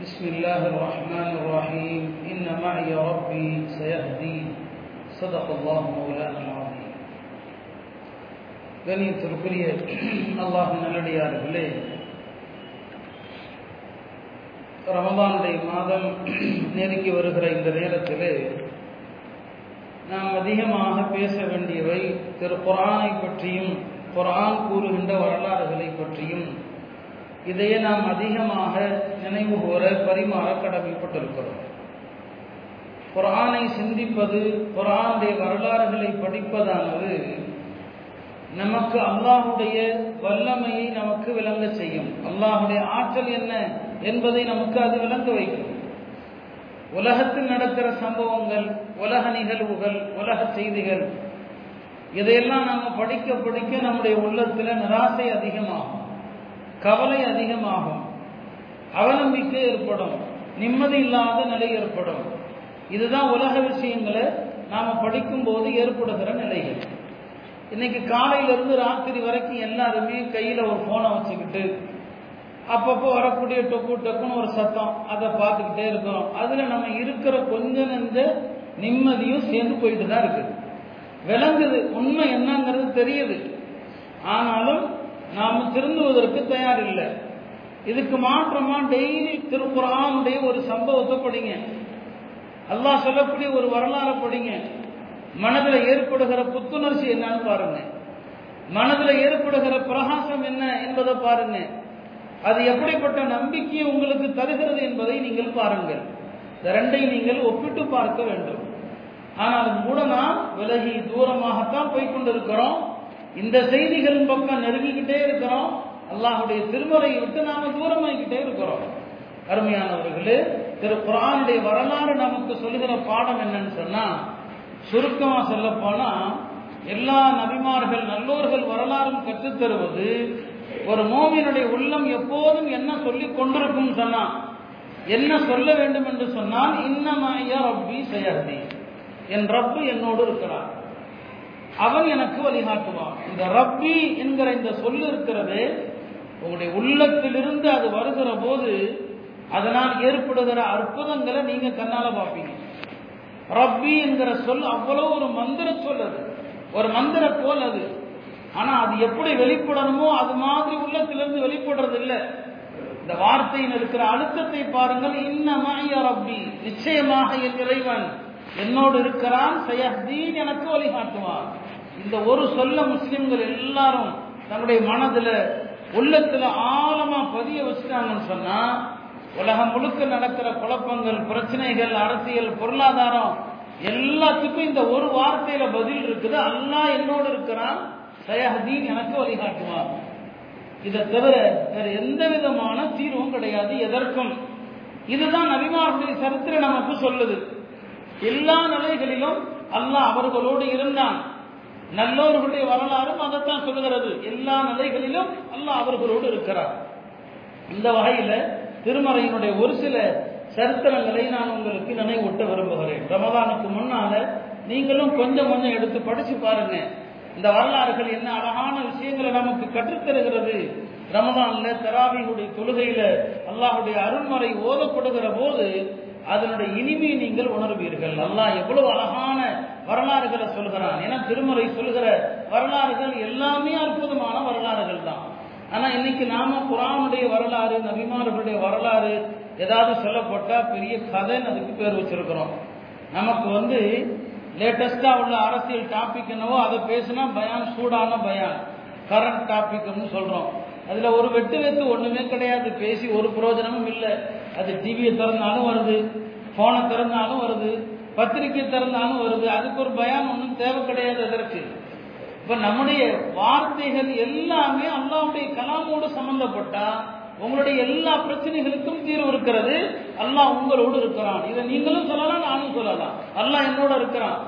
بسم الله الرحمن الرحيم إن معي ربي سيهدي صدق الله مولانا العظيم கணியத்திற்குரிய அல்லாஹ் நல்லடியார்களே ரமதானுடைய மாதம் நெருங்கி வருகிற இந்த நேரத்திலே நாம் அதிகமாக பேச வேண்டியவை திரு குரானை பற்றியும் குரான் கூறுகின்ற வரலாறுகளை பற்றியும் இதையே நாம் அதிகமாக நினைவு கூற பரிமாற கடமைப்பட்டிருக்கிறோம். குரானை சிந்திப்பது குரானுடைய வரலாறுகளை படிப்பதானது நமக்கு அல்லாஹுடைய வல்லமையை நமக்கு விளங்க செய்யும். அல்லாஹுடைய ஆற்றல் என்ன என்பதை நமக்கு அது விளங்க வைக்கும். உலகத்தில் நடக்கிற சம்பவங்கள் உலக நிகழ்வுகள் உலக செய்திகள் இதையெல்லாம் நாம் படிக்க படிக்க நம்முடைய உள்ளத்தில் நிராசை அதிகமாகும். கவலை அதிகமாகும். அவநம்பிக்கை ஏற்படும். நிம்மதி இல்லாத நிலை ஏற்படும். இதுதான் உலக விஷயங்களை நாம் படிக்கும்போது ஏற்படுகிற நிலைகள். இன்னைக்கு காலையிலிருந்து ராத்திரி வரைக்கும் எல்லாருமே கையில் ஒரு ஃபோனை வச்சுக்கிட்டு அப்பப்போ வரக்கூடிய டொக்கு டொக்குன்னு ஒரு சத்தம் அதை பார்த்துக்கிட்டே இருக்கிறோம். அதில் நம்ம இருக்கிற கொஞ்ச நெஞ்ச நிம்மதியும் சேர்ந்து போயிட்டு தான் இருக்குது. விளங்குது. உண்மை என்னங்கிறது தெரியுது. ஆனாலும் நாம் திருந்துவதற்கு தயார் இல்லை இதுக்கு மாற்றமா டெய்லி திருக்குறானுடைய ஒரு சம்பவத்தை படிங்க. அல்லாஹ் சொல்லக்கூடிய ஒரு வரலாறு படிங்க. மனதில் ஏற்படுகிற புத்துணர்ச்சி என்னன்னு பாருங்க. மனதில் ஏற்படுகிற பிரகாசம் என்ன என்பதை பாருங்க. அது எப்படிப்பட்ட நம்பிக்கையை உங்களுக்கு தருகிறது என்பதை நீங்கள் பாருங்கள். இந்த ரெண்டை நீங்கள் ஒப்பிட்டு பார்க்க வேண்டும். ஆனால் கூட நாம் விலகி தூரமாகத்தான் போய்கொண்டிருக்கிறோம் இந்த செய்திகளின் பக்கம் நெருங்கிக்கிட்டே இருக்கிறோம். அல்லாஹுடைய திருமறையை விட்டு நாம தூரமாகிக்கிட்டே இருக்கிறோம். அருமையானவர்களே திரு குரானுடைய வரலாறு நமக்கு சொல்லுகிற பாடம் என்னன்னு சொன்னா சுருக்கமா சொல்ல போனா எல்லா நபிமார்கள் நல்லோர்கள் வரலாறும் கற்றுத்தருவது ஒரு மோமியனுடைய உள்ளம் எப்போதும் என்ன சொல்லி கொண்டிருக்கும் சொன்னா என்ன சொல்ல வேண்டும் என்று சொன்னால் இன்னமாயா ரப்பி செயர்தி என் ரப்பு என்னோடு இருக்கிறார். அவன் எனக்கு வழிகாட்டுவான். இந்த ரப்பி என்கிற இந்த சொல்லு இருக்கிறது உங்களுடைய உள்ளத்திலிருந்து அது வருகிற போது அதனால் ஏற்படுகிற அற்புதங்களை நீங்க கண்ணால பார்ப்பீங்க. ரப்பி என்கிற சொல் அவ்வளவு ஒரு மந்திர சொல் அது. ஒரு மந்திர கோல் அது. ஆனா அது எப்படி வெளிப்படணுமோ அது மாதிரி உள்ளத்திலிருந்து வெளிப்படுறது இல்லை இந்த வார்த்தையில் இருக்கிற அழுத்தத்தை பாருங்கள். இன்னமாய ரப்பி. நிச்சயமாக என் இறைவன் என்னோடு இருக்கிறான். சயஹ்தீன் எனக்கு வழிகாட்டுவான். இந்த ஒரு சொல்ல முஸ்லிம்கள் எல்லாரும் தன்னுடைய மனதில் உள்ளத்துல ஆழமா பதிய வச்சுட்டாங்கன்னு சொன்னா உலகம் முழுக்க நடக்கிற குழப்பங்கள் பிரச்சனைகள் அரசியல் பொருளாதாரம் எல்லாத்துக்கும் இந்த ஒரு வார்த்தையில பதில் இருக்குது. அல்லாஹ் என்னோடு இருக்கிறான். சயஹதீன் எனக்கு வழிகாட்டுவான். இதை தவிர வேற எந்த விதமான தீர்வும் கிடையாது எதற்கும். இதுதான் நபிமாருடைய சரித்திரம் நமக்கு சொல்லுது. எல்லா நிலைகளிலும் அல்லாஹ் அவர்களோடு இருந்தான். நல்லவர்களுடைய வரலாறும் அதைத்தான் சொல்லுகிறது. எல்லா நிலைகளிலும் அல்லாஹ் அவர்களோடு இருக்கிறார். இந்த வகையில திருமறையினுடைய ஒரு சில சரித்திரங்களை நான் உங்களுக்கு நினைவூட்ட விரும்புகிறேன். ரமதானுக்கு முன்னால நீங்களும் கொஞ்சம் கொஞ்சம் எடுத்து படிச்சு பாருங்க. இந்த வரலாறுகள் என்ன அழகான விஷயங்களை நமக்கு கற்றுத்தருகிறது. ரமதான்ல தராவியுடைய தொழுகையில அல்லாஹுடைய அருண்மறை ஓதப்படுகிற போது அதனுடைய இனிமையை நீங்கள் உணர்வீர்கள். அல்லாஹ் எவ்வளவு அழகான வரலாறுகளை சொல்கிறான். ஏன்னா திருமுறை சொல்கிற வரலாறுகள் எல்லாமே அற்புதமான வரலாறுகள் தான். ஆனா இன்னைக்கு நாம குரானுடைய வரலாறு நபிமார்களுடைய வரலாறு ஏதாவது சொல்லப்பட்டா பெரிய கதைன்னு அதுக்கு பேர் வச்சிருக்கிறோம். நமக்கு வந்து லேட்டஸ்டா உள்ள அரசியல் டாபிக் என்னவோ அதை பேசினா பயான் சூடான பயான். கரண்ட் டாபிக்னு சொல்றோம். அதுல ஒரு வெட்டு வெத்து ஒண்ணுமே கிடையாது. பேசி ஒரு பிரயோஜனமும் இல்லை. அது டிவியை திறந்தாலும் வருது போனை திறந்தாலும் வருது. பத்திரிக்கை திறந்தாலும் வருது. அதுக்கு ஒரு பயம் ஒன்றும் தேவை கிடையாது அதற்கு. இப்போ நம்முடைய வார்த்தைகள் எல்லாமே அல்லாவுடைய கலாமோடு சம்பந்தப்பட்டா உங்களுடைய எல்லா பிரச்சனைகளுக்கும் தீர்வு இருக்கிறது. அல்லாஹ் உங்களோடு இருக்கிறான். இதை நீங்களும் சொல்லலாம் நானும் சொல்லலாம். அல்லாஹ் என்னோட இருக்கிறான்.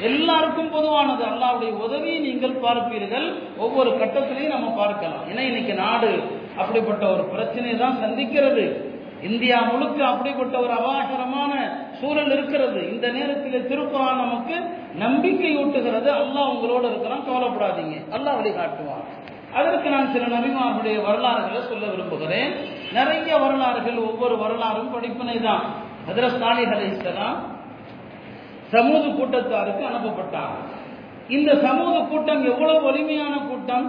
எல்லாருக்கும் பொதுவானது. அல்லாவுடைய உதவியை நீங்கள் பார்ப்பீர்கள். ஒவ்வொரு கட்டத்திலையும் நம்ம பார்க்கலாம். ஏன்னா இன்னைக்கு நாடு அப்படிப்பட்ட ஒரு பிரச்சனையை தான் சந்திக்கிறது. இந்தியா முழுக்க அப்படிப்பட்ட ஒரு அபாகரமான சூழல் இருக்கிறது. இந்த நேரத்தில் திருக்குறான் நமக்கு நம்பிக்கை ஊட்டுகிறது அல்லாஹ் உங்களோட இருக்கிறான் கவலைப்படாதீங்க. அல்லாஹ் வழிகாட்டுவான். அதற்கு நான் சில நபிமார்களுடைய வரலாறுகளை சொல்ல விரும்புகிறேன். நிறைய வரலாறுகள் ஒவ்வொரு வரலாறும் படிப்பினை தான். ஹதரத் சாலிஹ் அலிஸ்லாம் சமூக கூட்டத்தாருக்கு அனுப்பப்பட்டார் இந்த சமூக கூட்டம் எவ்வளவு வலிமையான கூட்டம்?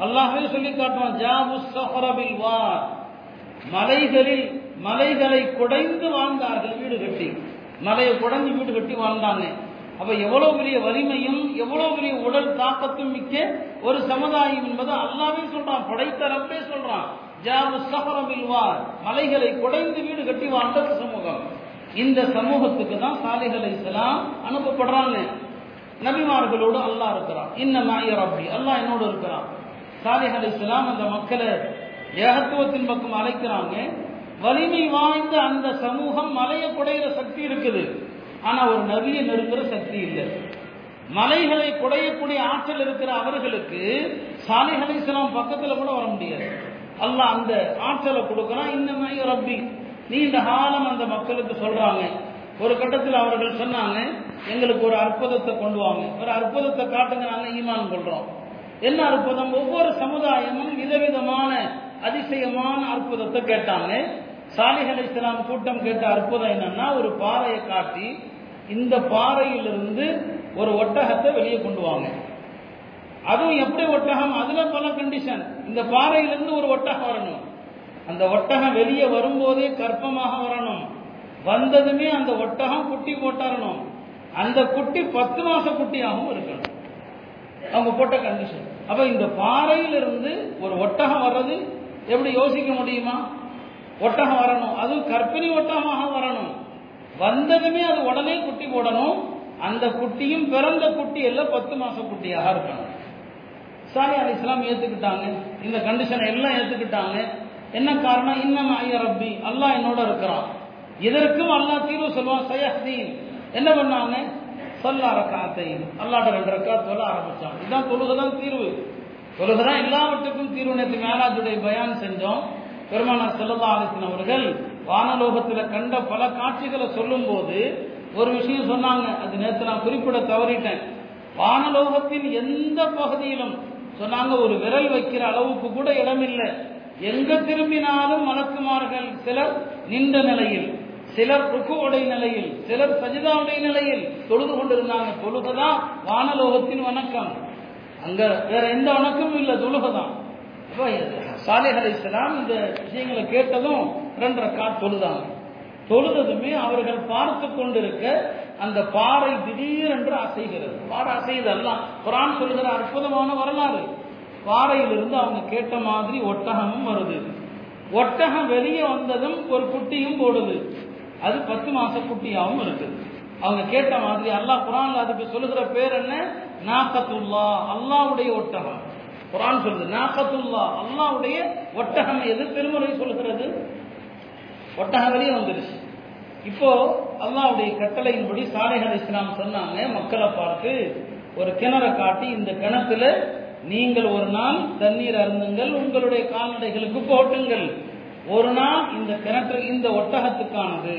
அல்லாஹே சொல்லி காட்டுவான் ஜாபு சஹரபில் வார். மலைகளில் மலைகளை குடைந்து வாழ்ந்தார்கள் வீடு கட்டி. மலையை குடைஞ்சு வீடு கட்டி வாழ்ந்தாங்க. அப்ப எவ்வளவு பெரிய வலிமையும் எவ்வளவு பெரிய உடல் தாக்கத்தும் மிக்க ஒரு சமுதாயம் என்பது அல்லாவே சொல்றான் படைத்த ரப்பே சொல்றான் ஜாபு சஹரபில் மலைகளை குடைந்து வீடு கட்டி வாழ்ந்த சமூகம். இந்த சமூகத்துக்கு தான் சாலைகளை இஸ்லாம் அனுப்பப்படுறாங்க. நபிமார்களோடு அல்லாஹ் இருக்கிறான். இன்ன மாயர் அப்படி அல்லாஹ் என்னோடு இருக்கிறான். சாலிஹ் இஸ்லாம் அந்த மக்களை ஏகத்துவத்தின் பக்கம் அழைக்கிறாங்க. வலிமை வாய்ந்த அந்த சமூகம் மலையை குடையிற சக்தி இருக்குது. ஆனா ஒரு நபியை நெருங்குற சக்தி இல்லை. மலைகளை குடையக்கூடிய ஆற்றல் இருக்கிற அவர்களுக்கு சாலைகளை சிலாம் பக்கத்துல கூட வர முடியாது. அல்ல அந்த ஆற்றலை கொடுக்கிறான். இந்த மாதிரி ரப்பி. நீண்ட காலம் அந்த மக்களுக்கு சொல்றாங்க. ஒரு கட்டத்தில் அவர்கள் சொன்னாங்க எங்களுக்கு ஒரு அற்புதத்தை கொண்டு வாங்க. ஒரு அற்புதத்தை காட்டுங்க நாங்கள் ஈமான் கொள்றோம். என்ன அற்புதம்? ஒவ்வொரு சமுதாயமும் விதவிதமான அதிசயமான அற்புதத்தை கேட்டாங்க. சாலிஹ் இஸ்லாம் கூட்டம் கேட்ட அற்புதம் என்னன்னா ஒரு பாறையை காட்டி இந்த பாறையிலிருந்து ஒரு ஒட்டகத்தை வெளியே கொண்டு வாங்க. அதுவும் எப்படி ஒட்டகம்? அதுல பல கண்டிஷன் இந்த பாறையிலிருந்து ஒரு ஒட்டகம் வரணும். அந்த ஒட்டகம் வெளியே வரும்போதே கற்பமாக வரணும். வந்ததுமே அந்த ஒட்டகம் குட்டி போட்டாரணும். அந்த குட்டி பத்து மாச குட்டியாகவும் இருக்கணும். அவங்க போட்ட கண்டிஷன் அப்ப இந்த பாறையிலிருந்து ஒரு ஒட்டகம் வர்றது எப்படி யோசிக்க முடியுமா? ஒட்டகம் வரணும். அது கற்பிணி ஒட்டகமாக வரணும். வந்ததுமே அது உடனே குட்டி போடணும். அந்த குட்டியும் பிறந்த குட்டி எல்லாம் பத்து மாச குட்டியாக இருக்கணும். சாரி அலி இஸ்லாம் ஏத்துக்கிட்டாங்க. இந்த கண்டிஷனை எல்லாம் ஏத்துக்கிட்டாங்க. என்ன காரணம்? இன்னும் ஐய ரப்பி அல்லாஹ் என்னோட இருக்கிறான். இதற்கும் அல்லாஹ் தீர்வு சொல்லுவான். சயஹ்தீன். என்ன பண்ணாங்க? சொல்ல ரக்காத்தையும். அல்லாட்ட ரெண்டு ரக்கா சொல்ல ஆரம்பிச்சான் இதுதான் தொழுகதான் தீர்வு. தொழுகதான் எல்லாவற்றுக்கும் தீர்வு நேற்று மேலாஜுடைய பயான் செஞ்சோம் பெருமானார் செல்லல்லா அலிசன் அவர்கள் வானலோகத்தில் கண்ட பல காட்சிகளை சொல்லும் போது ஒரு விஷயம் சொன்னாங்க. அது நேற்று நான் குறிப்பிட தவறிட்டேன். வானலோகத்தின் எந்த பகுதியிலும் சொன்னாங்க ஒரு விரல் வைக்கிற அளவுக்கு கூட இடமில்லை. எங்க திரும்பினாலும் மலக்குமார்கள் சிலர் நின்ற நிலையில் சிலர் ருக்குவுடைய நிலையில் சிலர் சஜிதாவுடைய நிலையில் தொழுது கொண்டிருந்தாங்க. தொழுகதான் வானலோகத்தின் வணக்கம். அங்க வேற எந்த வணக்கமும் இல்லை தொழுகதான். சாலிஹ் அலி இஸ்லாம் இந்த விஷயங்களை கேட்டதும் ரெண்டரை காட் தொழுதாங்க. தொழுததுமே அவர்கள் பார்த்து கொண்டிருக்க அந்த பாறை திடீரென்று அசைகிறது. பாறை அசையுது எல்லாம் குரான் சொல்கிற அற்புதமான வரலாறு. பாறையிலிருந்து அவங்க கேட்ட மாதிரி ஒட்டகமும் வருது. ஒட்டகம் வெளியே வந்ததும் ஒரு குட்டியும் போடுது. அது பத்து மாச குட்டியாகவும் இருக்குது. அவங்க கேட்ட மாதிரி அல்லாஹ் குரான்ல அதுக்கு சொல்லுகிற பேர் என்ன? நாக்கத்துல்லா அல்லாவுடைய ஒட்டகம். குரான் சொல்றது நாக்கத்துல்லா அல்லாவுடைய ஒட்டகம் எது? பெருமுறை சொல்கிறது ஒட்டகம் வெளியே வந்துருச்சு. இப்போ அல்லாவுடைய கட்டளையின்படி சாலைகள் இஸ்லாம் சொன்னாங்க மக்களை பார்த்து ஒரு கிணறை காட்டி இந்த கிணத்துல நீங்கள் ஒரு நாள் தண்ணீர் அருந்துங்கள் உங்களுடைய கால்நடைகளுக்கு போட்டுங்கள். ஒரு நாள் இந்த கிணற்று இந்த ஒட்டகத்துக்கானது.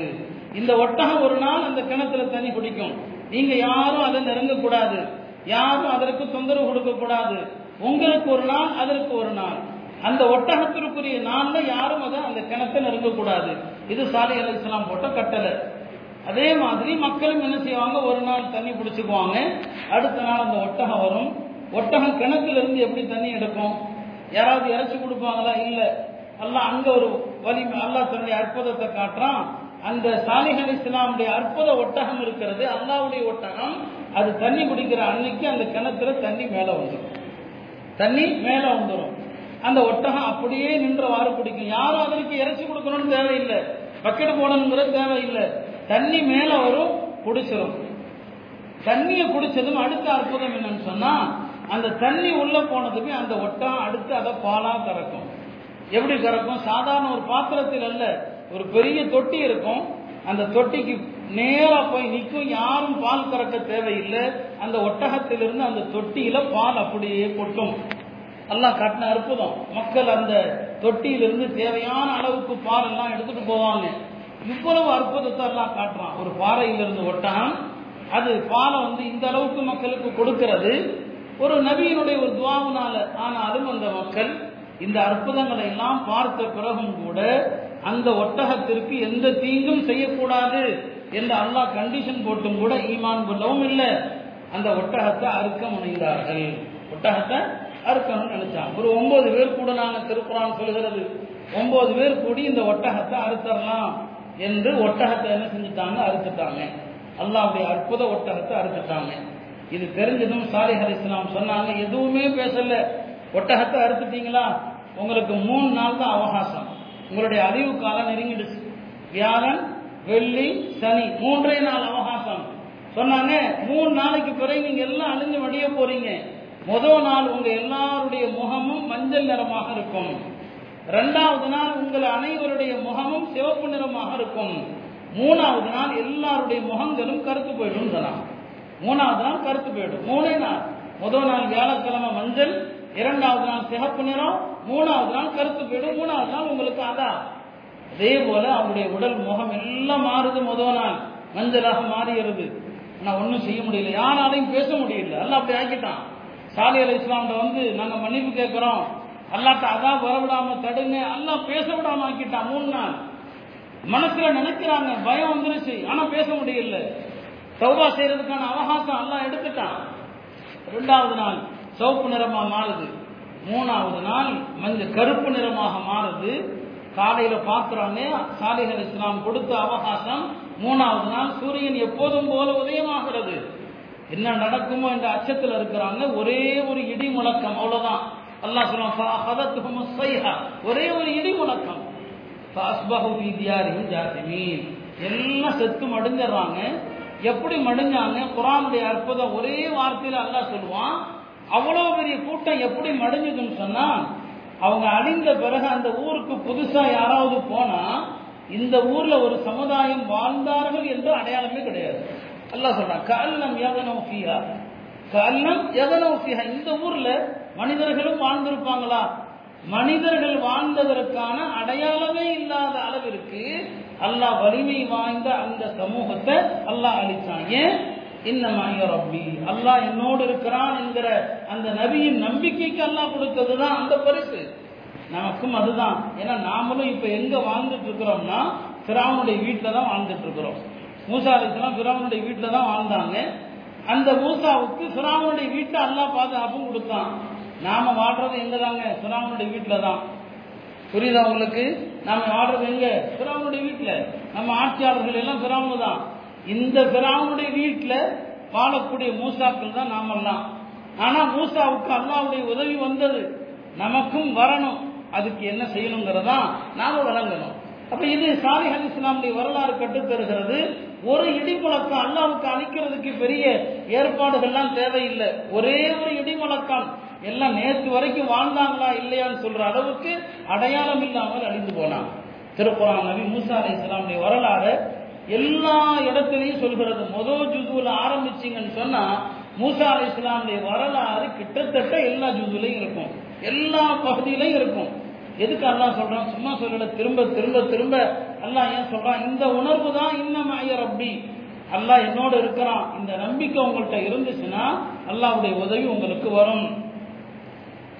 இந்த ஒட்டகம் ஒரு நாள் அந்த கிணத்துல தண்ணி குடிக்கும். நீங்க யாரும் அதை நெருங்கக்கூடாது யாரும் அதற்கு தொந்தரவு கொடுக்க கூடாது உங்களுக்கு ஒரு நாள் அதற்கு ஒரு நாள். அந்த ஒட்டகத்திற்குரிய நாள்ல யாரும் அதை அந்த கிணத்தை நெருங்கக்கூடாது. இது சாலை அலி இஸ்லாம் போட்ட கட்டளை. அதே மாதிரி மக்களும் என்ன செய்வாங்க? ஒரு நாள் தண்ணி பிடிச்சுக்குவாங்க. அடுத்த நாள் அந்த ஒட்டகம் வரும். ஒட்டகம் கிணத்துல இருந்து எப்படி தண்ணி எடுக்கும்? யாராவது இறைச்சி கொடுப்பாங்களா? இல்ல. அல்ல அங்க ஒரு வலி அல்லா தன்னுடைய அற்புதத்தை காட்டுறான். அந்த சாலிஹ் அலி இஸ்லாமுடைய அற்புத ஒட்டகம் இருக்கிறது அல்லாவுடைய ஒட்டகம். அது தண்ணி குடிக்கிற அன்னைக்கு அந்த கிணத்துல தண்ணி மேல வந்துடும் தண்ணி மேல வந்துடும் அந்த ஒட்டகம் அப்படியே நின்றவாறு குடிக்கும். யாரும் அதற்கு இறைச்சி கொடுக்கணும்னு தேவையில்லை. பக்கெட் போடணுங்கிறது தேவையில்லை. தண்ணி மேல வரும் குடிச்சிடும் தண்ணியை குடிச்சதும் அடுத்த அற்புதம் என்னன்னு சொன்னா அந்த தண்ணி உள்ள போனதுமே அந்த ஒட்டகம் அடுத்து அதை பாலா கறக்கும். எப்படி கறக்கும்? சாதாரண ஒரு பாத்திரத்தில் அல்ல. ஒரு பெரிய தொட்டி இருக்கும். அந்த தொட்டிக்கு நேரா போய் நிற்கும் யாரும் பால் கறக்க தேவையில்லை. அந்த ஒட்டகத்திலிருந்து அந்த தொட்டியில பால் அப்படியே கொட்டும். எல்லாம் காட்டின அற்புதம். மக்கள் அந்த தொட்டியிலிருந்து தேவையான அளவுக்கு பால் எல்லாம் எடுத்துட்டு போவாங்க. இவ்வளவு அற்புதத்தை எல்லாம் காட்டுறான். ஒரு பாறையிலிருந்து ஒட்டகம். அது பாலை வந்து இந்த அளவுக்கு மக்களுக்கு கொடுக்கிறது. ஒரு நபியினுடைய ஒரு துவாவுனால ஆனாலும் அந்த மக்கள் இந்த அற்புதங்களை எல்லாம் பார்த்த பிறகும் கூட அந்த ஒட்டகத்திற்கு எந்த தீங்கும் செய்யக்கூடாது என்று அல்லாஹ் கண்டிஷன் போட்டும் கூட ஈமான் கொள்ளவும் இல்லை. அந்த ஒட்டகத்தை அறுக்க முனைந்தார்கள் ஒட்டகத்தை அறுக்கணும்னு நினைச்சான் ஒரு ஒன்பது பேர் கூட நாங்கள் திருக்குறான் சொல்கிறது ஒன்பது பேர் கூடி இந்த ஒட்டகத்தை அறுத்தரலாம் என்று ஒட்டகத்தை என்ன செஞ்சுட்டாங்க? அறுத்துட்டாங்க. அல்லாவுடைய அற்புத ஒட்டகத்தை அறுத்துட்டாங்க. இது தெரிஞ்சதும் சாலிஹ் அலி இஸ்லாம் சொன்னாங்க எதுவுமே பேசல. ஒட்டகத்தை அறுத்துட்டீங்களா? உங்களுக்கு மூணு நாள் தான் அவகாசம். உங்களுடைய அறிவு காலம் நெருங்கிடுச்சு. வியாழன் வெள்ளி சனி மூன்றே நாள் அவகாசம். சொன்னாங்க மூணு நாளைக்கு பிறகு நீங்க எல்லாம் அழிஞ்சு வடிய போறீங்க. முதல் நாள் உங்க எல்லாருடைய முகமும் மஞ்சள் நிறமாக இருக்கும். ரெண்டாவது நாள் உங்கள் அனைவருடைய முகமும் சிவப்பு நிறமாக இருக்கும். மூணாவது நாள் எல்லாருடைய முகங்களும் கருத்து போயிடும் மூணாவது நாள் கருத்து போயிடும். மூணே நாள். முதல் நாள் வியாழக்கிழமை மஞ்சள் இரண்டாவது நாள் சிகப்பு நிறம் மூணாவது நாள் கருத்து போயிடும் மூணாவது நாள் உங்களுக்கு அதான் அதே போல அவருடைய உடல் முகம் எல்லாம் மாறுது முதல் நாள். மஞ்சளாக மாறுகிறது நான் ஒன்றும் செய்ய முடியல. யாராலையும் பேச முடியல. எல்லாம் அப்படி ஆக்கிட்டான். சாலி அலி இஸ்லாம்கிட்ட வந்து நாங்கள் மன்னிப்பு கேட்குறோம் அல்லாட்ட அதான் வரவிடாம தடுங்க. எல்லாம் பேச விடாம ஆக்கிட்டான் மூணு நாள். மனசுல நினைக்கிறாங்க. பயம் வந்துருச்சு. ஆனா பேச முடியல. சௌபா செய்யறதுக்கான அவகாசம் எல்லாம் எடுத்துட்டான். ரெண்டாவது நாள். சிவப்பு நிறமாக மாறுது. மூணாவது நாள் மஞ்சள் கருப்பு நிறமாக மாறுது. காலையில பாக்குறாங்க சாலிஹர் இஸ்லாம் கொடுத்த அவகாசம் மூணாவது நாள் சூரியன் எப்போதும் போல உதயமாகிறது. என்ன நடக்குமோ என்ற அச்சத்தில் இருக்கிறாங்க ஒரே ஒரு இடி முழக்கம் அவ்வளவுதான். அல்லாஹ் சொல்லுவான் ஒரே ஒரு இடி முழக்கம். எல்லாம் செத்து மடிஞ்சிடறாங்க. எப்படி மடிஞ்சாங்க? குரானுடைய அற்புதம் ஒரே வார்த்தையில அல்லாஹ் சொல்லுவான் அவ்வளவு பெரிய கூட்டம் எப்படி மடிஞ்சதுன்னு சொன்னா அவங்க அழிந்த பிறகு அந்த ஊருக்கு புதுசா யாராவது போனா இந்த ஊர்ல ஒரு சமுதாயம் வாழ்ந்தார்கள் என்று அடையாளமே கிடையாது. அல்லாஹ் சொல்றான் கல்லம் யகனோஃபியா கல்லம் யகனோஃபியா இந்த ஊர்ல மனிதர்களும் வாழ்ந்திருப்பாங்களா? மனிதர்கள் வாழ்ந்ததற்கான அடையாளமே இல்லாத அளவிற்கு அல்லாஹ் வலிமை வாய்ந்த அந்த சமூகத்தை அல்லாஹ் அளித்தான் ஏன் இன்னமாய ரப்பி அல்லாஹ் என்னோடு இருக்கிறான் என்கிற அந்த நபியின் நம்பிக்கைக்கு அல்லாஹ் கொடுத்ததுதான் அந்த பரிசு. நமக்கும் அதுதான். ஏன்னா நாமளும் இப்ப எங்க வாழ்ந்துட்டு இருக்கிறோம்னா பிராவனுடைய வீட்டில தான் வாழ்ந்துட்டு இருக்கிறோம். மூசா அலிஸ்லாம் பிராவனுடைய வீட்டில தான் வாழ்ந்தாங்க. அந்த மூசாவுக்கு பிராவனுடைய வீட்டை அல்லா பாதுகாப்பும் கொடுத்தான். நாம வாடுறது எங்க தாங்க பிராவனுடைய வீட்டில தான். புரியுதா உங்களுக்கு? நாம வாடுறது எங்க? சுராமனுடைய வீட்டில் நம்ம ஆட்சியாளர்கள் எல்லாம் சுராமனு தான். இந்த பிராவனுடைய வீட்டில் வாழக்கூடிய மூசாக்கள் தான் நாமெல்லாம். ஆனா மூசாவுக்கு அல்லாவுடைய உதவி வந்தது. நமக்கும் வரணும். அதுக்கு என்ன செய்யணுங்கிறதா நாம வழங்கணும் அப்ப இது சாலிஹ் அலி இஸ்லாமுடைய வரலாறு கட்டுத்தருகிறது ஒரு இடிமுழக்கம் அல்லாவுக்கு அழிக்கிறதுக்கு பெரிய ஏற்பாடுகள்லாம் தேவையில்லை. ஒரே ஒரு இடிமுழக்கம். எல்லாம் நேற்று வரைக்கும் வாழ்ந்தாங்களா இல்லையான்னு சொல்ற அளவுக்கு அடையாளம் இல்லாமல் அழிந்து போனாங்க திருக்குறான் நபி மூசா அலி இஸ்லாமுடைய வரலாறு எல்லா இடத்துலையும் சொல்கிறது. மொதல் ஜுதுவில் ஆரம்பிச்சிங்கன்னு சொன்னால் மூசா அலி இஸ்லாமுடைய வரலாறு கிட்டத்தட்ட எல்லா ஜுதுலையும் இருக்கும். எல்லா பகுதியிலையும் இருக்கும். எதுக்கு அல்லாஹ் சொல்கிறான் சும்மா சொல்லல. திரும்ப திரும்ப திரும்ப அல்லாஹ் ஏன் சொல்கிறான் இந்த உணர்வு தான் இன்னும் ஐயர் அப்படி அல்லாஹ் என்னோட இருக்கிறான். இந்த நம்பிக்கை உங்கள்கிட்ட இருந்துச்சுன்னா அல்லாவுடைய உதவி உங்களுக்கு வரும்.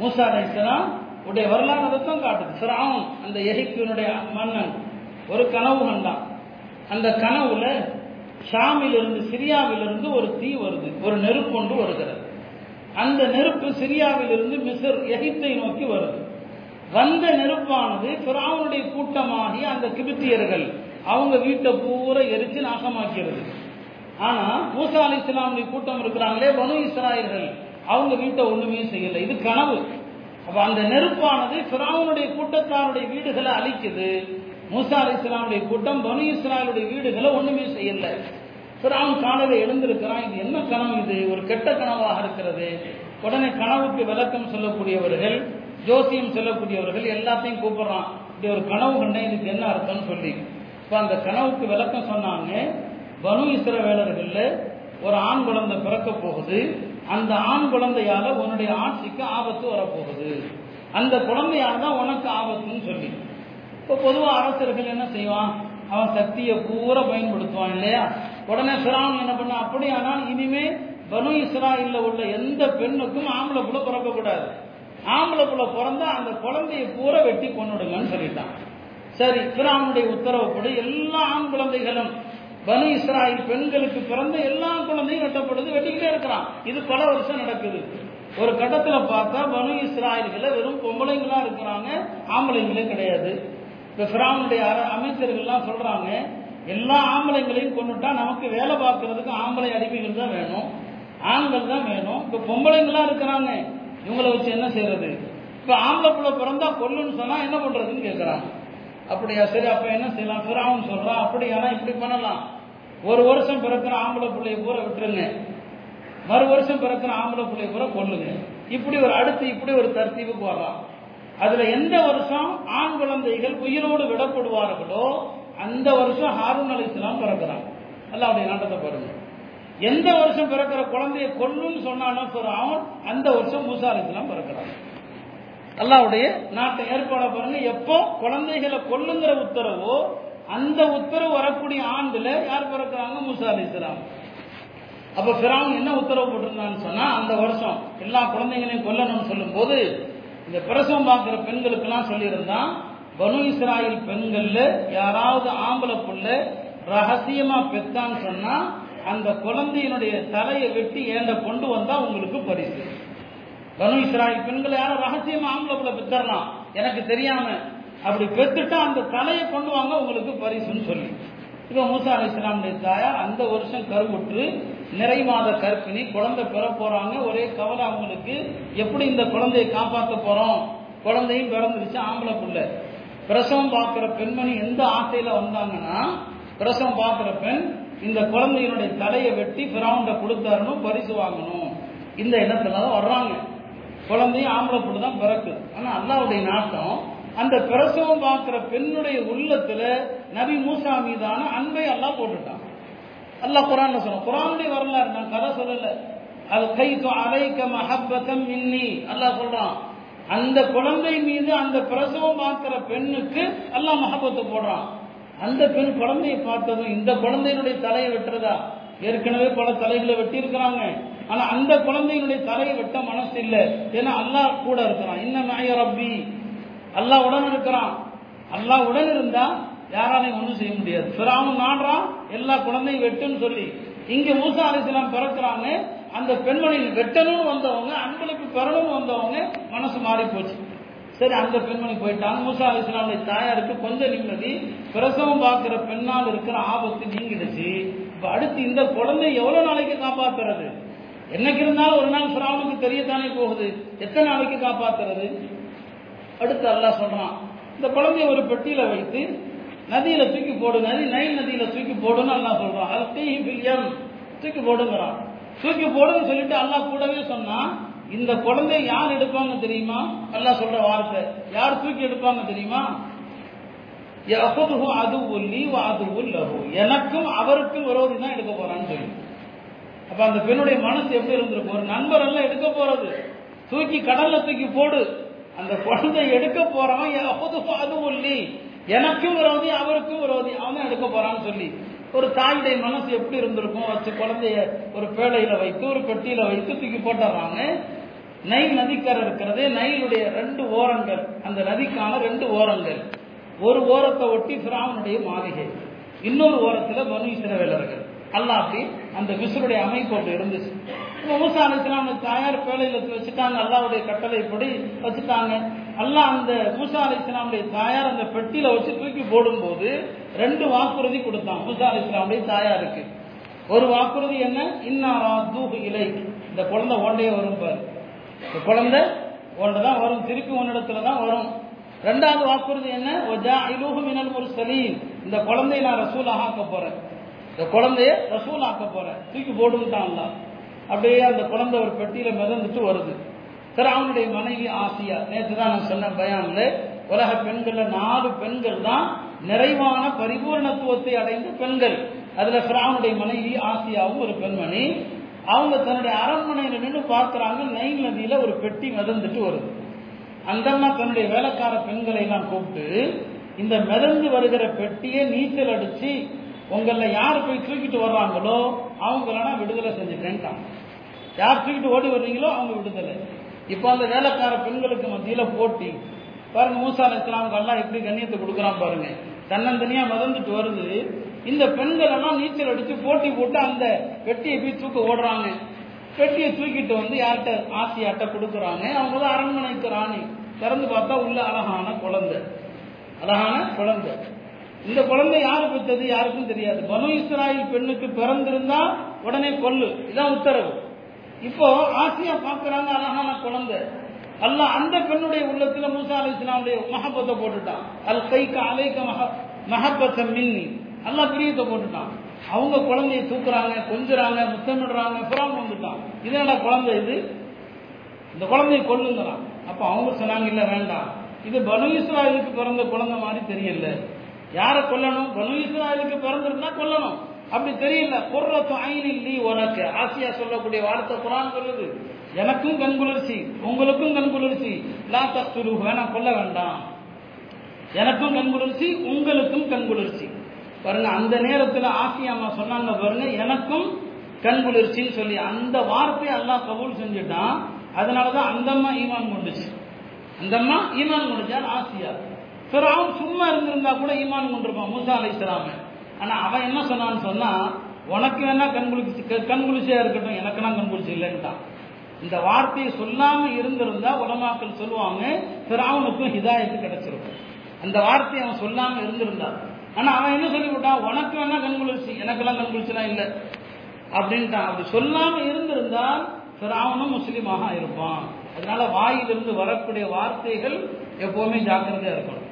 மூசா அலி இஸ்லாம் உடைய வரலாறு தான் காட்டுது. சிராவும் அந்த எகிப்தினுடைய மன்னன். ஒரு கனவு கண்டான். அந்த கனவுல ஷாமிலிருந்து சிரியாவிலிருந்து ஒரு தீ வருது. ஒரு நெருப்பு ஒன்று வருகிறது. அந்த நெருப்பு சிரியாவிலிருந்து மிசர் எகிப்தை நோக்கி வருது. வந்த நெருப்பானது பிராவனுடைய கூட்டமாகி அந்த கிபித்தியர்கள் அவங்க வீட்டை பூரா எரிச்சு நாசமாக்கிறது. ஆனா மூசா அலி இஸ்லாமுடைய கூட்டம் இருக்கிறாங்களே பனு இஸ்ராயர்கள் அவங்க வீட்டை ஒண்ணுமே செய்யல. இது கனவு. அப்ப அந்த நெருப்பானது பிராவனுடைய கூட்டத்தாருடைய வீடுகளை அழிக்குது. மூசா அலி இஸ்லாமுடைய கூட்டம் பனு இஸ்ராயலுடைய வீடுகளை ஒண்ணுமே செய்யல. பிராவன் காலையில எழுந்திருக்கிறான். இது என்ன கனவு இது? ஒரு கெட்ட கனவாக இருக்கிறது. உடனே கனவுக்கு விளக்கம் சொல்லக்கூடியவர்கள் ஜோசியம் சொல்லக்கூடியவர்கள் எல்லாத்தையும் கூப்பிடுறான். இப்படி ஒரு கனவு கண்டேன் இதுக்கு என்ன அர்த்தம்னு சொல்லி. இப்போ அந்த கனவுக்கு விளக்கம் சொன்னாங்க பனு இஸ்ரவேலர்கள்ல ஒரு ஆண் குழந்தை பிறக்க போகுது. அந்த ஆண் குழந்தையால உன்னுடைய ஆட்சிக்கு ஆபத்து வரப்போகுது. அந்த குழந்தையால தான் உனக்கு ஆபத்துன்னு சொல்லி. இப்போ பொதுவாக அரசர்கள் என்ன செய்வான்? அவன் சக்தியை பூரா பயன்படுத்துவான் இல்லையா? உடனே சிறான் என்ன பண்ண அப்படியானால் இனிமே பனு இஸ்ராயில் உள்ள எந்த பெண்ணுக்கும் ஆம்பளை புள்ள பிறக்கக்கூடாது. ஆம்பளை புள்ள பிறந்தா அந்த குழந்தையை பூரா வெட்டி கொண்டுடுங்கன்னு சொல்லிட்டான். சரி பிராவனுடைய உத்தரவுப்படி எல்லா ஆண் குழந்தைகளும் பனு இஸ்ராயில் பெண்களுக்கு பிறந்த எல்லா குழந்தையும் வெட்டப்படுது வெட்டிக்கிட்டே இருக்கிறான். இது பல வருஷம் நடக்குது. ஒரு கட்டத்தில் பார்த்தா பனு இஸ்ராயில்களை வெறும் பொம்பளைங்களா இருக்கிறாங்க ஆம்பளைங்களே கிடையாது. இப்ப பிராவனுடைய அமைச்சர்கள்லாம் சொல்றாங்க எல்லா ஆம்பளைங்களையும் கொண்டுட்டா நமக்கு வேலை பார்க்கறதுக்கு ஆம்பளை அடிமைகள் தான் வேணும் ஆண்கள் தான் வேணும். இப்ப பொம்பளைங்களா இருக்கிறாங்க இவங்களை வச்சு என்ன செய்யறது? இப்ப ஆம்பளை பிள்ளை பிறந்தா கொல்லுன்னு சொன்னா என்ன பண்றதுன்னு கேட்கறாங்க அப்படியா சரி அப்ப என்ன செய்யலாம்? பிராவன் சொல்றான் அப்படியானா இப்படி பண்ணலாம். ஒரு வருஷம் பிறக்கிற ஆம்பளை பிள்ளைய பூரா விட்டுருங்க. மறு வருஷம் பிறக்கிற ஆம்பளை பிள்ளைய பூரா கொல்லுங்க. இப்படி ஒரு அடுத்து இப்படி ஒரு தர்த்தீவுக்கு வரலாம் அதுல எந்த வருஷம் ஆண் குழந்தைகள் உயிரோடு விடப்படுவார்களோ அந்த வருஷம் ஹாரூன் அலி இஸ்லாம் பிறக்கிறாங்க. அல்லாவுடைய நாட்டத்தை பாருங்க. எந்த வருஷம் பிறக்கிற குழந்தைய கொல்லுன்னு சொன்னானோ அவன் அந்த வருஷம் மூசா அலி இஸ்லாம் பிறக்கிறாங்க. அல்லாவுடைய நாட்டை ஏற்பாட பாருங்க. எப்போ குழந்தைகளை கொல்லுங்கிற உத்தரவோ அந்த உத்தரவு வரக்கூடிய ஆண்டுல யார் பிறக்கிறாங்க? மூசா அலி இஸ்லாம். அப்ப பிராவன் என்ன உத்தரவு போட்டிருந்தான்னு சொன்னா அந்த வருஷம் எல்லா குழந்தைகளையும் கொல்லணும்னு சொல்லும் போது இந்த பிரசவம் பார்க்கிற பெண்களுக்கெல்லாம் சொல்லியிருந்தான் பனு இஸ்ராயில் பெண்கள்ல யாராவது ஆம்பளை புள்ள ரகசியமா பெத்தான்னு சொன்னா அந்த குழந்தையினுடைய தலையை வெட்டி ஏண்ட கொண்டு வந்தா உங்களுக்கு பரிசு. பனு இஸ்ராயில் பெண்கள் யாரும் ரகசியமா ஆம்பளை புள்ள பெத்தரலாம் எனக்கு தெரியாம. அப்படி பெத்துட்டா அந்த தலையை கொண்டு வாங்க உங்களுக்கு பரிசுன்னு சொல்லி. இப்போ மூசா அலி இஸ்லாமுடைய தாயார் அந்த வருஷம் கருவுற்று நிறை மாத கற்பிணி குழந்தை பெற போறாங்க. ஒரே கவலை அவங்களுக்கு எப்படி இந்த குழந்தையை காப்பாற்ற போறோம்? குழந்தையும் பிறந்துருச்சு ஆம்பளை புள்ள. பிரசவம் பார்க்கிற பெண்மணி எந்த ஆசையில வந்தாங்கன்னா பிரசவம் பார்க்கிற பெண் இந்த குழந்தையினுடைய தலையை வெட்டி பிராவுண்ட கொடுத்தாரணும் பரிசு வாங்கணும். இந்த எண்ணத்துல தான் வர்றாங்க. குழந்தையும் ஆம்பளை புள்ள தான் பிறக்குது. ஆனா அல்லாவுடைய நாட்டம் அந்த பிரசவம் பார்க்கிற பெண்ணுடைய உள்ளத்துல நபி மூசா மீதான அன்பை எல்லாம் போட்டுட்டான். அல்லாஹ் குரான் சொன்ன குரானுடைய வரலாறு நான் கதை சொல்லல. அது கைத்து அலைக்க மஹப்பத்தம் மின்னி. அல்லாஹ் சொல்றான் அந்த குழந்தை மீது அந்த பிரசவம் பார்க்கிற பெண்ணுக்கு அல்லாஹ் மஹப்பத்தை போடுறான். அந்த பெண் குழந்தையை பார்த்ததும் இந்த குழந்தையினுடைய தலையை வெட்டுறதா? ஏற்கனவே பல தலைகளை வெட்டி இருக்கிறாங்க ஆனா அந்த குழந்தையினுடைய தலையை வெட்ட மனசு இல்லை. ஏன்னா அல்லாஹ் கூட இருக்கிறான். இன்னும் நாய ரப்பி. அல்லாஹ் உடன் இருக்கிறான். அல்லாஹ் உடன் இருந்தா யாராலையும் ஒன்றும் செய்ய முடியாது. பிறாவும் நாடுறான். எல்லா குழந்தையும் வெட்டுன்னு சொல்லி இங்க மூசா அலிஸ்லாம் பிறக்கிறாங்க. அந்த பெண்மணி வெட்டணும்னு வந்தவங்க அன்பளிப்பு பெறணும்னு வந்தவங்க மனசு மாறி போச்சு. சரி அந்த பெண்மணி போயிட்டாங்க. மூசா அலிஸ்லாமுடைய தாயாருக்கு கொஞ்சம் நிம்மதி. பிரசவம் பார்க்கிற பெண்ணால் இருக்கிற ஆபத்து நீங்கிடுச்சு. இப்போ அடுத்து இந்த குழந்தை எவ்வளோ நாளைக்கு காப்பாத்துறது? என்னைக்கு இருந்தாலும் ஒரு நாள் பிராவனுக்கு தெரியத்தானே போகுது. எத்தனை நாளைக்கு காப்பாத்துறது? அடுத்து அல்லாஹ் சொல்றான். இந்த குழந்தைய ஒரு பெட்டியில வைத்து நதியில தூக்கி போடு நதி நைல் நதியில தூக்கி போடுன்னு அல்லா சொல்றான். அல்கைஹி ஃபில் தூக்கி போடுங்கிறான். தூக்கி போடுன்னு சொல்லிட்டு அல்லாஹ் கூடவே சொன்னா இந்த குழந்தைய யார் எடுப்பாங்க தெரியுமா? அல்லாஹ் சொல்ற வார்த்தை. யார் தூக்கி எடுப்பாங்க தெரியுமா? யஹுதுஹு அது வ அது லஹு. எனக்கும் அவருக்கும் விரோதி தான் எடுக்க போறான்னு சொல்லி அப்ப அந்த பெண்ணுடைய மனசு எப்படி இருந்திருக்கும்? ஒரு நண்பர் எல்லாம் எடுக்க போறது. தூக்கி கடல்ல தூக்கி போடு. அந்த குழந்தை எடுக்க போறவன் அது அதுவுல்லி எனக்கும் விரோதி அவருக்கும் விரோதி. அவன் தான் எடுக்க போறான்னு சொல்லி ஒரு தாயுடைய மனசு எப்படி இருந்திருக்கும்? வச்சு குழந்தைய ஒரு பேழையில வைத்து ஒரு பெட்டியில வைத்து தூக்கி போட்டுறாங்க. நைல் நதிக்கரை இருக்கிறது. நைலுடைய ரெண்டு ஓரங்கள் அந்த நதிக்கான ரெண்டு ஓரங்கள். ஒரு ஓரத்தை ஒட்டி பிராமனுடைய மாளிகை. இன்னொரு ஓரத்தில் பனு இஸ்ரவேலர்கள் அல்லாஹ் அப்படி அந்த விசுருடைய அமைப்பு அப்படி இருந்துச்சு. இப்போ மூசா அலிஸ்லாம் தாயார் பேழையில வச்சுட்டாங்க. அல்லாவுடைய கட்டளைப்படி வச்சுட்டாங்க. அல்லாஹ் அந்த மூசா அலி இஸ்லாமுடைய தாயார் அந்த பெட்டியில வச்சு தூக்கி போடும்போது ரெண்டு வாக்குறுதி கொடுத்தான். மூசா அலி இஸ்லாமுடைய தாயாருக்கு. ஒரு வாக்குறுதி என்ன? இன்னாரா தூஹு இலை இந்த குழந்தை ஓண்டையே வரும் பாரு. இந்த குழந்தை ஓண்ட தான் வரும். திருப்பி உன்னிடத்துல தான் வரும். ரெண்டாவது வாக்குறுதி என்ன? ஒஜா இலூஹு மினல் ஒரு சலீம் இந்த குழந்தைய நான் ரசூலாக ஆக்க போறேன். இந்த குழந்தைய ரசூல் ஆக்க போறேன். தூக்கி போடுன்ட்டான்ல அப்படியே அந்த குழந்தை ஒரு பெட்டியில மிதந்துட்டு வருது. அவனுடைய மனைவி ஆசியா நேற்று தான் நான் சொன்ன பயான்ல உலக பெண்கள்ல நாலு பெண்கள் தான் நிறைவான பரிபூர்ணத்துவத்தை அடைந்த பெண்கள். அதுல பிராவனுடைய மனைவி ஆசியாவும் ஒரு பெண்மணி. அவங்க தன்னுடைய அரண்மனையில நின்று பார்க்கிறாங்க நைல் நதியில ஒரு பெட்டி மிதந்துட்டு வருது. அந்த அம்மா தன்னுடைய வேலைக்கார பெண்களை எல்லாம் கூப்பிட்டு இந்த மிதந்து வருகிற பெட்டியை நீச்சல் அடிச்சு உங்கள யார் போய் தூக்கிட்டு வர்றாங்களோ அவங்கள விடுதலை செஞ்சுட்டேன்ட்டான் யார் தூக்கிட்டு ஓடி வர்றீங்களோ அவங்க விடுதலை. இப்போ அந்த வேலைக்கார பெண்களுக்கு மத்தியில போட்டி. பாருங்க மூசா இஸ்லாமுக்கு எல்லாம் எப்படி கண்ணியத்தை கொடுக்குறான் பாருங்க. தன்னந்தனியா மதந்துட்டு வருது. இந்த பெண்கள் எல்லாம் நீச்சல் அடிச்சு போட்டி போட்டு அந்த பெட்டியை போய் தூக்க ஓடுறாங்க. பெட்டியை தூக்கிட்டு வந்து யார்கிட்ட ஆசையாட்ட கொடுக்குறாங்க. அவங்க தான் அரண்மனைக்கு ராணி. திறந்து பார்த்தா உள்ள அழகான குழந்தை. அழகான குழந்தை. இந்த குழந்தை யாரு பெற்றது யாருக்கும் தெரியாது. பனு இஸ்ராயில் பெண்ணுக்கு பிறந்திருந்தா உடனே கொல்லு. இதான் உத்தரவு. இப்போ ஆசியா பாக்குறாங்க அழகான குழந்தை. அல்ல அந்த பெண்ணுடைய உள்ளத்துல மூசா அலி இஸ்லாமுடைய மஹப்பத்தை போட்டுட்டான். அல் கைக்க அலைக்க மகப்பத்தை மின்னி. அல்ல பிரியத்தை போட்டுட்டான். அவங்க குழந்தைய தூக்குறாங்க கொஞ்சுறாங்க முத்தமிடுறாங்க புறாம வந்துட்டான் இது என்ன குழந்தை இது? இந்த குழந்தைய கொள்ளுங்கிறான் அப்ப அவங்க சொன்னாங்க இல்ல வேண்டாம். இது பனு இஸ்ராயலுக்கு பிறந்த குழந்தை மாதிரி தெரியல. யாரை கொல்லணும்? பனு இஸ்ராயலுக்கு பிறந்திருந்தா கொல்லணும். அப்படி தெரியல பொருளத்து ஐனில்லி உனக்கு ஆசியா சொல்லக்கூடிய வார்த்தை குரான் சொல்லுது. எனக்கும் கண் குளிர்ச்சி உங்களுக்கும் கண் குளிர்ச்சி. லா தஸ்துரு வேணாம் கொல்ல வேண்டாம். எனக்கும் கண் குளிர்ச்சி உங்களுக்கும் கண் குளிர்ச்சி. பாருங்க அந்த நேரத்தில் ஆசியா அம்மா சொன்னாங்க பாருங்க எனக்கும் கண் குளிர்ச்சின்னு சொல்லி. அந்த வார்த்தையை அல்லாஹ் கபூல் செஞ்சுட்டான். அதனாலதான் அந்த அம்மா ஈமான் கொண்டுச்சு. அந்த அம்மா ஈமான் கொண்டுச்சார் ஆசியா. பிற அவன் சும்மா இருந்திருந்தா கூட ஈமான் கொண்டிருப்பான் மூசா அலை இஸ்லாம ஆனா அவன் என்ன சொன்னான்னு சொன்னா உனக்கு வேணா கண்குளிச்சு கண்குளிச்சியா இருக்கட்டும் எனக்கெல்லாம் கண் குளிர்ச்சி இல்லைன்ட்டான். இந்த வார்த்தையை சொல்லாம இருந்திருந்தா உலமாக்கள் சொல்லுவாங்க பிராவனுக்கும் ஹிதாயத்து கிடைச்சிருக்கும் அந்த வார்த்தையை அவன் சொல்லாம இருந்திருந்தான் ஆனா அவன் என்ன சொல்லிவிட்டான்? உனக்கு வேணா கண்குளிச்சு குளிர்ச்சி எனக்கெல்லாம் கண்குளிச்சுலாம் இல்லை. அப்படின்ட்டான். அப்படி சொல்லாம இருந்திருந்தால் பிராவனும் முஸ்லீமாக இருப்பான். அதனால வாயிலிருந்து வரக்கூடிய வார்த்தைகள் எப்பவுமே ஜாக்கிரதையா இருக்கணும்.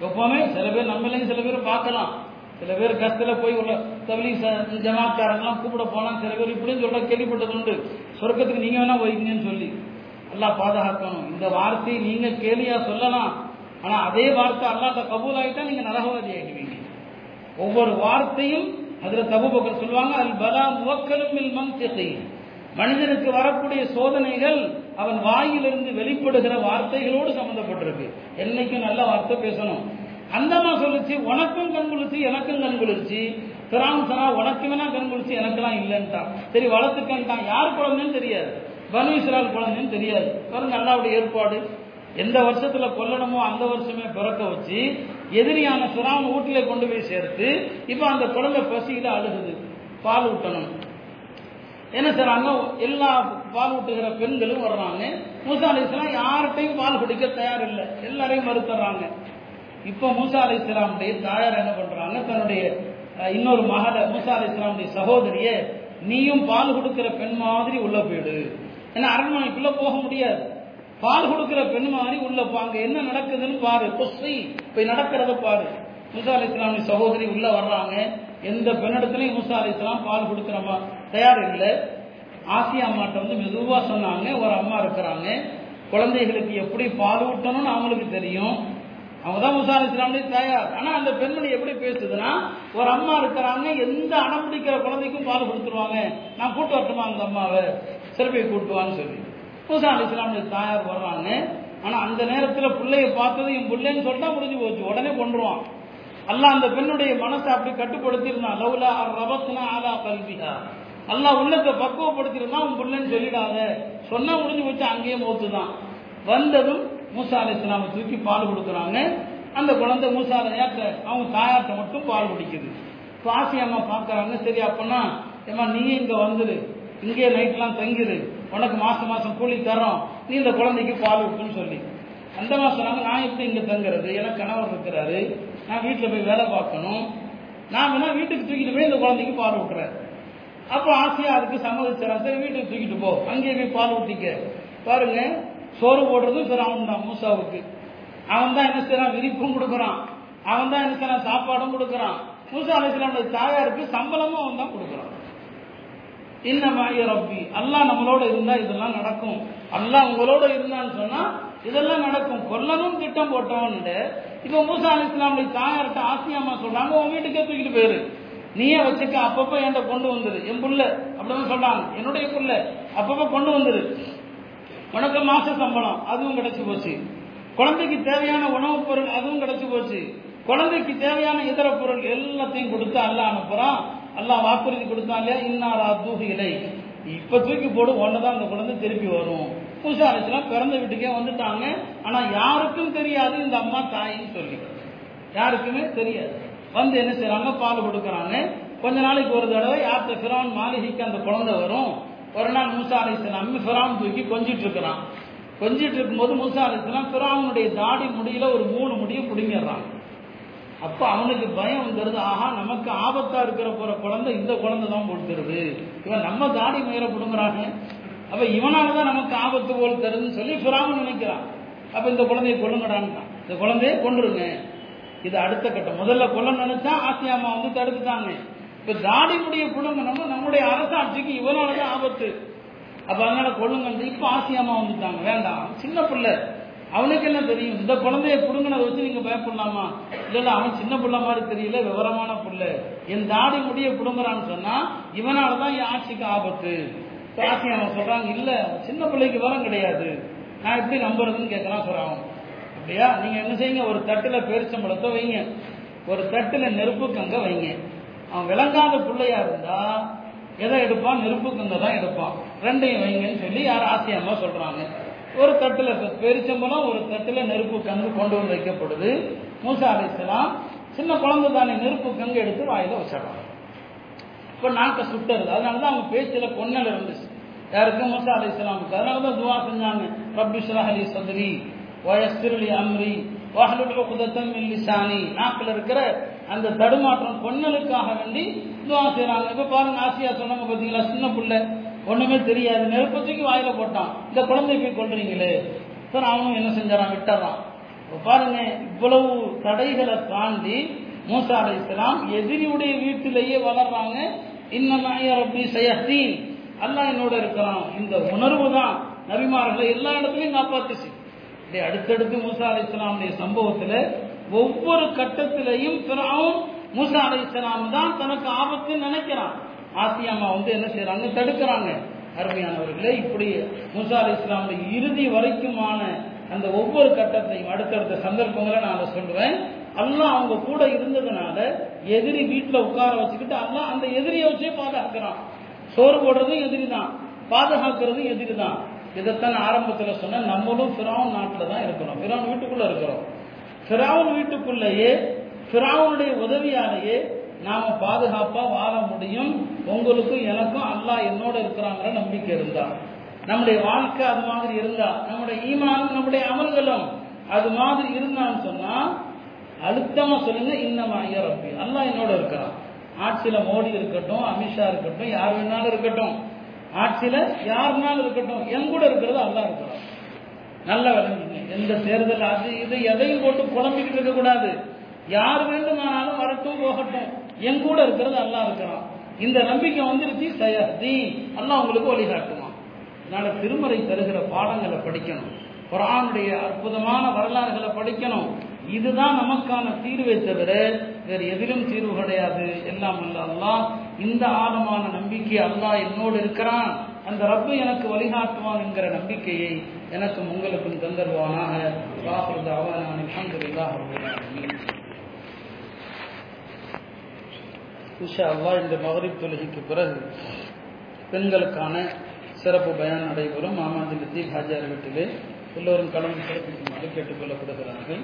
எப்பவுமே சில பேர் நம்மளையும் சில பேர் பார்க்கலாம். சில பேர் கத்துல போய் உள்ள தவளி ஜமாக்காரங்களாம் கூப்பிட போனா சில பேர் இப்படின்னு சொல்ற கேள்விப்பட்டது உண்டு சொர்க்கத்துக்கு நீங்க வேணா போய்க்கீங்கன்னு சொல்லி. நல்லா பாதுகாக்கணும். இந்த வார்த்தையை நீங்க கேலியா சொல்லலாம். ஆனா அதே வார்த்தை அல்லாட்ட கபூல் ஆகிட்டா நீங்க நரகவாதி ஆகிடுவீங்க ஒவ்வொரு வார்த்தையும் அதுல தபுபக்கர் சொல்லுவாங்க அல் பலா முவக்கலும் மந்திகை மனிதனுக்கு வரக்கூடிய சோதனைகள் அவன் வாயிலிருந்து வெளிப்படுகிற வார்த்தைகளோடு சம்பந்தப்பட்டிருக்கு. என்னைக்கும் நல்ல வார்த்தை பேசணும். அந்தமா சொல்லுச்சு உனக்கும் கண் குளிர்ச்சி எனக்கும் கண் குளிர்ச்சி. திராம் சனா உனக்கு வேணா கண் குளிர்ச்சி எனக்கெல்லாம் இல்லைன்ட்டான் சரி வளர்த்துக்கன்ட்டான். யார் குழந்தைன்னு தெரியாது. பனு இஸ்ரால் குழந்தைன்னு தெரியாது. பாருங்க அல்லாவுடைய ஏற்பாடு. எந்த வருஷத்துல கொல்லணுமோ அந்த வருஷமே பிறக்க வச்சு எதிரியான சுறான் வீட்டில கொண்டு போய் சேர்த்து இப்ப அந்த குழந்தை பசியில அழுகுது. பால் ஊட்டணும். என்ன செய்றாங்க எல்லா பால் ஊட்டுகிற பெண்களும் வர்றாங்க. மூசா அலி யார்கிட்டையும் பால் குடிக்க தயார் இல்லை எல்லாரையும் மறுத்துறாங்க. இப்போ மூசா அலி இஸ்லாமுடைய தாயார் என்ன பண்றாங்க தன்னுடைய இன்னொரு மகளை மூசா அலி இஸ்லாமுடைய சகோதரிய நீயும் பால் கொடுக்கிற பெண் மாதிரி உள்ள போயிடு. ஏன்னா அரண்மனைக்குள்ள போக முடியாது. பால் கொடுக்கிற பெண் மாதிரி உள்ள பாங்க என்ன நடக்குதுன்னு பாரு. கொஸ்ஸை போய் நடக்கிறத பாரு. மூசா அலி இஸ்லாமுடைய சகோதரி உள்ள வர்றாங்க. எந்த பெண்ணிடத்துலையும் மூசா அலி இஸ்லாம் பால் கொடுக்குறமா தயார் இல்லை. ஆசியா அம்மாட்ட வந்து மெதுவாக சொன்னாங்க. ஒரு அம்மா இருக்கிறாங்க. குழந்தைகளுக்கு எப்படி பால் ஊட்டணும்னு அவங்களுக்கு தெரியும். அவங்க தான் முசா அலிஸ்லாமுடைய தாயார். ஆனால் அந்த பெண்மணி எப்படி பேசுதுன்னா ஒரு அம்மா இருக்கிறாங்க எந்த அடம் பிடிக்கிற குழந்தைக்கும் பால் கொடுத்துருவாங்க. நான் கூட்டு வரட்டுமா அந்த அம்மாவை? சிறப்பை கூட்டுவான்னு சொல்லி. முசா அலிஸ்லாமுடைய தாயார் வர்றாங்க. ஆனால் அந்த நேரத்தில் பிள்ளைய பார்த்தது என் பிள்ளைன்னு சொல்லிட்டா முடிஞ்சு போச்சு உடனே கொண்டுருவான் அல்லாஹ் அந்த பெண்ணுடைய மனசை அப்படி கட்டுப்படுத்தியிருந்தான் லவ்லா ரபத்னா ஆலா கல்விகா அல்லாஹ் உள்ளத்தை பக்குவப்படுத்திருந்தா உன் பிள்ளைன்னு சொல்லிடாத. சொன்னா முடிஞ்சு போச்சு அங்கேயே மோத்து தான் வந்ததும் மூசா அலி இஸ்லாமை தூக்கி பால் கொடுக்குறாங்க. அந்த குழந்தை மூசா அலையாட்ட அவங்க தாயாட்ட மட்டும் பால் குடிக்குது. இப்போ அம்மா பார்க்குறாங்க சரி அப்பனா ஏம்மா நீ இங்கே வந்துரு. இங்கே நைட்லாம் தங்கிரு. உனக்கு மாதம் மாதம் கூலி தரோம் நீ இந்த குழந்தைக்கு பால் விட்டுன்னு சொல்லி. அந்த மாதம் சொன்னாங்க நான் எப்படி இங்கே தங்குறது? எனக்கு கணவர் இருக்கிறாரு. நான் வீட்டில் போய் வேலை பார்க்கணும். நான் வேணா வீட்டுக்கு தூக்கிட்டு போய் இந்த குழந்தைக்கு பால் விட்டுறேன் அப்போ ஆசையாக அதுக்கு சம்மதிச்சிடறேன் சரி வீட்டுக்கு தூக்கிட்டு போ. அங்கேயே போய் பால் ஊற்றிக்க பாருங்கள் சோறு போடுறதும் சரி தான் மூசாவுக்கு. அவன் தான் என்ன செய்யறான்? விரிப்பும் கொடுக்குறான். அவன் தான் என்ன செய்யறான்? சாப்பாடும் கொடுக்குறான். மூசா அலிஸ்லாமுடைய தாயாருக்கு சம்பளமும் அவன் தான் கொடுக்குறான் இன்னமாய ரப்பி. அல்லாஹ் நம்மளோட இருந்தா இதெல்லாம் நடக்கும். அல்லாஹ் உங்களோட இருந்தான்னு சொன்னா இதெல்லாம் நடக்கும். கொல்லணும் திட்டம் போட்டவன் இப்ப மூசா அலி இஸ்லாமுடைய தாயார்கிட்ட ஆசியாமா சொல்றாங்க உன் வீட்டுக்கே தூக்கிட்டு போயிரு. நீயே வச்சுக்க அப்பப்ப என்கிட்ட கொண்டு வந்துரு. என் புள்ள அப்படின்னு சொல்றாங்க. என்னுடைய புள்ள அப்பப்ப கொண்டு வந்துரு. உனக்கு மாச சம்பளம் அதுவும் கிடைச்சி போச்சு. குழந்தைக்கு தேவையான உணவுப் பொருள் அதுவும் கிடைச்சி போச்சு. குழந்தைக்கு தேவையான இதர பொருள் எல்லாத்தையும் கொடுத்து அல்ல அனுப்புறான். எல்லாம் வாக்குறுதி கொடுத்தான் இல்லையா? இன்னாரா தூகு இலை இப்ப தூக்கி போடு ஒன்னதான் அந்த குழந்தை திருப்பி வரும். புதுசா அலிஸ்லாம் பிறந்த வீட்டுக்கே வந்துட்டாங்க. ஆனா யாருக்கும் தெரியாது இந்த அம்மா தாயின்னு சொல்லி. யாருக்குமே தெரியாது. வந்து என்ன செய்யறாங்க பால் கொடுக்கறாங்க. கொஞ்ச நாளைக்கு ஒரு தடவை யார்த்த ஃபிரான் மாளிகைக்கு அந்த குழந்தை வரும். ஒரு நாள் மூசா அலிஸ்லாம் ஃபிரான் தூக்கி கொஞ்சிட்டு இருக்கிறான். கொஞ்சிட்டு இருக்கும்போது மூசா அலிஸ்லாம் ஃபிரானுடைய தாடி முடியில ஒரு மூணு முடியை பிடுங்கிடுறான். அப்போ அவனுக்கு பயம் வந்துருது ஆஹா நமக்கு ஆபத்தா இருக்கிற போற குழந்தை இந்த குழந்தை தான் கொடுத்துருது இவன் நம்ம தாடி மயிர பிடுங்குறாங்க அப்ப இவனாலதான் நமக்கு ஆபத்து போல் தருதுன்னு சொல்லி ஃபிராமன் நினைக்கிறான். அப்ப இந்த குழந்தையை கொல்லுங்கடான்னு இந்த குழந்தைய கொண்டுருங்க இது அடுத்த கட்டம். முதல்ல கொல்ல நினைச்சா ஆசியாமா வந்து தடுத்துட்டாங்க. இப்ப தாடி முடிய புடுங்கணும் நம்முடைய அரசாட்சிக்கு இவனாலதான் ஆபத்து. அப்ப அதனால கொள்ளுங்க இப்ப ஆசியாமா வந்துட்டாங்க. வேண்டாம். சின்ன பிள்ளை. அவனுக்கு என்ன தெரியும்? இந்த குழந்தைய புடுங்கினதை வச்சு நீங்க பயப்படலாமா? இல்ல இல்ல அவன் சின்ன பிள்ளை மாதிரி தெரியல விவரமான பிள்ளை. என் தாடி முடிய புடுங்குறான்னு சொன்னா இவனாலதான் என் ஆட்சிக்கு ஆபத்து. ஆசியாமா சொல்றாங்க இல்ல சின்ன பிள்ளைக்கு விவரம் கிடையாது. நான் எப்படி நம்புறதுன்னு கேட்கறான் சொல்றான். அப்படியா? நீங்க என்ன செய்யுங்க? ஒரு தட்டுல பேரிச்சம்பழத்தை வைங்க. ஒரு தட்டுல நெருப்பு கங்க வைங்க. அவன் விளங்காத பிள்ளையா இருந்தா எதை எடுப்பான்? நெருப்பு கங்க தான் எடுப்பான். ரெண்டையும் வைங்கன்னு சொல்லி யார் ஆசியமா சொல்றாங்க. ஒரு தட்டுல பெருச்சம்பளம் ஒரு தட்டுல நெருப்பு கங்கு கொண்டு வந்து வைக்கப்படுது. மூசா அலிஸ்லாம் சின்ன குழந்தை தானே நெருப்பு கங்கு எடுத்து வாயில வச்சிடறாங்க இப்ப நாக்க சுட்டுறது. அதனாலதான் அவங்க பேச்சுல கொன்னல் இருந்துச்சு. யாருக்கும் மூசா அலி இஸ்லாமுக்கு அதனாலதான் துவா செஞ்சாங்க. ரப்பி ஷ்ரஹ் லி சத்ரி வயஸ்திர் அம்ரி வஹலுல் குதத்தம் மின் நாக்கில் இருக்கிற அந்த தடுமாற்றம் பொன்னலுக்காக வேண்டி துவா செய்கிறாங்க இப்ப பாருங்க ஆசியா சொன்னாங்க பார்த்தீங்களா சின்ன பிள்ளை. ஒண்ணுமே தெரியாது. நெருப்பு தூக்கி வாயில போட்டான். இந்த குழந்தை போய் கொள்றீங்களே சார் அவனும் என்ன செஞ்சாரான் விட்டுறான். இப்ப பாருங்க இவ்வளவு தடைகளை தாண்டி மூசா அலை இஸ்லாம் எதிரியுடைய வீட்டிலேயே வளர்றாங்க. இன்னமாய ரப்பி சயஹ்தீன் அல்லாஹ் என்னோட இருக்கிறான். இந்த உணர்வு தான் நபிமார்களை எல்லா இடத்துலையும் காப்பாத்துச்சு. அடுத்தடுத்து மூசா அலை இஸ்லாமுடைய சம்பவத்துல ஒவ்வொரு கட்டத்திலையும் பிறவும் மூசா அலை இஸ்லாம் தான் தனக்கு ஆபத்து நினைக்கிறான். ஆசியாமா வந்து என்ன செய்யறாங்க தடுக்கிறாங்க. அருமையானவர்களே இப்படி மூசா அலி இஸ்லாமுடைய இறுதி வரைக்குமான அந்த ஒவ்வொரு கட்டத்தையும் அடுத்தடுத்த சந்தர்ப்பங்களை நான் அதை சொல்லுவேன் அல்லாஹ் அவங்க கூட இருந்ததுனால எதிரி வீட்டில் உட்கார வச்சுக்கிட்டு அல்லாஹ் அந்த எதிரியை வச்சே பாதுகாக்கிறான். சோறு போடுறதும் எதிரி தான் பாதுகாக்கிறதும் எதிரி தான் இதைத்தான் ஆரம்பத்தில் சொன்ன நம்மளும் ஃபிராவன் நாட்டில் தான் இருக்கிறோம். ஃபிராவன் வீட்டுக்குள்ளே இருக்கிறோம். பிராவுன் வீட்டுக்குள்ளேயே ஃபிராவனுடைய உதவியாலேயே நாம பாதுகாப்பா வாழ முடியும். உங்களுக்கும் எனக்கும் அல்லாஹ் என்னோட இருக்கிறாங்கிற நம்பிக்கை இருந்தா. நம்முடைய வாழ்க்கை அது மாதிரி இருந்தா நம்முடைய ஈமானும் நம்முடைய அமல்களும் அது மாதிரி இருந்தான்னு சொன்னா அழுத்தமா சொல்லுங்க இன்னமா ஐயா ரப்பி. அல்லாஹ் என்னோட இருக்கிறான். ஆட்சியில மோடி இருக்கட்டும் அமித்ஷா இருக்கட்டும் யார் வேணாலும் இருக்கட்டும். ஆட்சியில யாருனாலும் இருக்கட்டும் என் கூட இருக்கிறது அல்லாஹ் இருக்கிறான். நல்ல விளங்குங்க எந்த தேர்தல் அது இது எதையும் போட்டு குழம்பிக்கிட்டு இருக்க கூடாது யார் வேண்டுமானாலும் வரட்டும் போகட்டும். என் கூட இருக்கிறது அல்லாஹ் இருக்கிறான். இந்த நம்பிக்கை வந்துருச்சு சயஹ்தி. அல்லா உங்களுக்கு வழிகாட்டுவான் அதனால திருமறை தருகிற பாடங்களை படிக்கணும். குரானுடைய அற்புதமான வரலாறுகளை படிக்கணும். இதுதான் நமக்கான தீர்வை தவிர வேறு எதிலும் தீர்வு கிடையாது. எல்லாம் அல்ல அல்லா இந்த ஆழமான நம்பிக்கை அல்லாஹ் என்னோடு இருக்கிறான். அந்த ரப்பு எனக்கு வழிகாட்டுவான் என்கிற நம்பிக்கையை எனக்கும் உங்களுக்கும் தந்தருவானாக உஷா தாவானா இந்த மகரிப் தொழுகைக்கு பிறகு பெண்களுக்கான சிறப்பு பயன் நடைபெறும். மாமாஜி லத்தீப் ஹாஜியார் வீட்டிலே எல்லோரும் கலந்து சிறப்பிக்குமாறு கேட்டுக்கொள்ளப்படுகிறார்கள்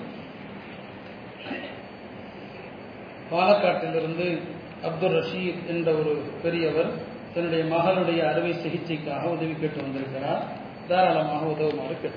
பாலக்காட்டிலிருந்து அப்துல் ரஷீத் என்ற ஒரு பெரியவர் தன்னுடைய மகளுடைய அறுவை சிகிச்சைக்காக உதவி கேட்டு வந்திருக்கிறார். دار على ما هو ذو معرفته